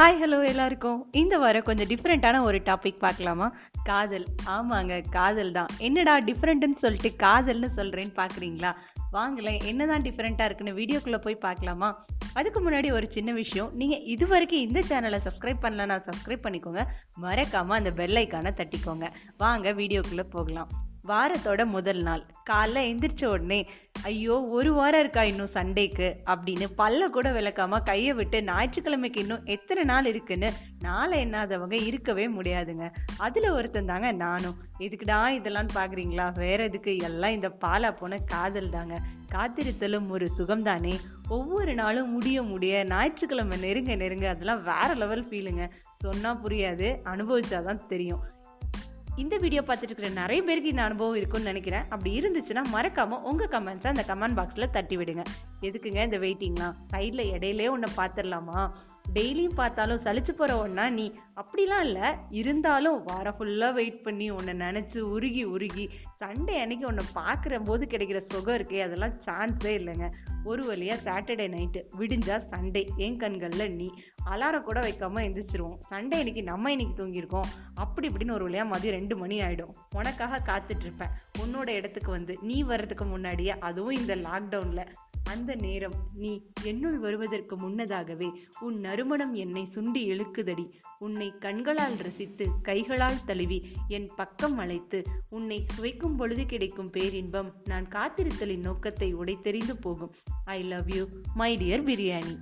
Hi hello எல்லாருக்கும். இந்த வாரம் கொஞ்சம் டிஃப்ரெண்ட்டான ஒரு டாபிக் பார்க்கலாமா? காதல். ஆமாங்க காதல் தான். என்னடா டிஃப்ரெண்ட்டுன்னு சொல்லிட்டு காதல்னு சொல்கிறேன்னு பார்க்குறீங்களா வாங்களேன் என்னதான் டிஃப்ரெண்ட்டாக இருக்குன்னு வீடியோக்குள்ளே போய் பார்க்கலாமா? அதுக்கு முன்னாடி ஒரு சின்ன விஷயம். நீங்கள் இது வரைக்கும் இந்த சேனலை சப்ஸ்கிரைப் பண்ணலன்னா சப்ஸ்கிரைப் பண்ணிக்கோங்க. மறக்காமல் அந்த பெல்லைக்கான தட்டிக்கோங்க. வாங்க வீடியோக்குள்ளே போகலாம். வாரத்தோட முதல் நாள். காலைல எந்திரிச்ச உடனே ஐயோ ஒரு வாரம் இருக்கா இன்னும் சண்டேக்கு? அப்படின்னு பல்ல கூட விளக்காம கையை விட்டு ஞாயிற்றுக்கிழமைக்கு இன்னும் எத்தனை நாள் இருக்குன்னு நாளை என்னாதவங்க இருக்கவே முடியாதுங்க. அதுல ஒருத்தன் தாங்க நானும். எதுக்குடா இதெல்லாம் பாக்குறீங்களா? வேற எதுக்கு? எல்லாம் இந்த பாலா போன காதல் தாங்க. காத்திருத்தலும் ஒரு சுகம்தானே. ஒவ்வொரு நாளும் முடிய முடிய ஞாயிற்றுக்கிழமை நெருங்க நெருங்க அதெல்லாம் வேற லெவல் ஃபீலுங்க சொன்னா புரியாது அனுபவிச்சாதான் தெரியும். இந்த வீடியோ பார்த்துட்டு இருக்கிற நிறைய பேருக்கு இந்த அனுபவம் இருக்கும்னு நினைக்கிறேன். அப்படி இருந்துச்சுன்னா மறக்காம உங்க கமெண்ட்ஸை அந்த கமெண்ட் பாக்ஸ்ல தட்டி விடுங்க. எதுக்குங்க இந்த வெயிட்டிங்லாம் சைட்ல இடையிலே ஒன்று பார்த்துடலாமா? டெய்லியும் பார்த்தாலும் சளிச்சு போகிற ஒன்றா நீ? அப்படிலாம் இல்லை. இருந்தாலும் வாரம் ஃபுல்லாக வெயிட் பண்ணி உன்னை நினச்சி உருகி உருகி சண்டே அன்னைக்கு உன்னை பார்க்குற போது கிடைக்கிற சுகம் இருக்கே அதெல்லாம் சான்ஸே இல்லைங்க. ஒரு வழியாக சாட்டர்டே நைட்டு விடிஞ்சா சண்டே என் கண்களில் நீ. அலாரம் கூட வைக்காம எந்திரிச்சிருவோம். சண்டே இன்னைக்கு நம்ம இன்னைக்கு தூங்கியிருக்கோம். அப்படி இப்படின்னு ஒரு வழியாக மதியம் ரெண்டு மணி ஆகிடும் உனக்காக காத்துட்டு இருப்பேன். உன்னோட இடத்துக்கு வந்து நீ வர்றதுக்கு முன்னாடியே அதுவும் இந்த லாக்டவுனில் அந்த நேரம் நீ என்னுள் வருவதற்கு முன்னதாகவே உன் நறுமணம் என்னை சுண்டி இழுக்குதடி. உன்னை கண்களால் ரசித்து கைகளால் தழுவி என் பக்கம் அழைத்து உன்னை சுவைக்கும் பொழுது கிடைக்கும் பேரின்பம் நான் காத்திருத்தலின் நோக்கத்தை உடைத்தெறிந்து போகும். I love you my dear biryani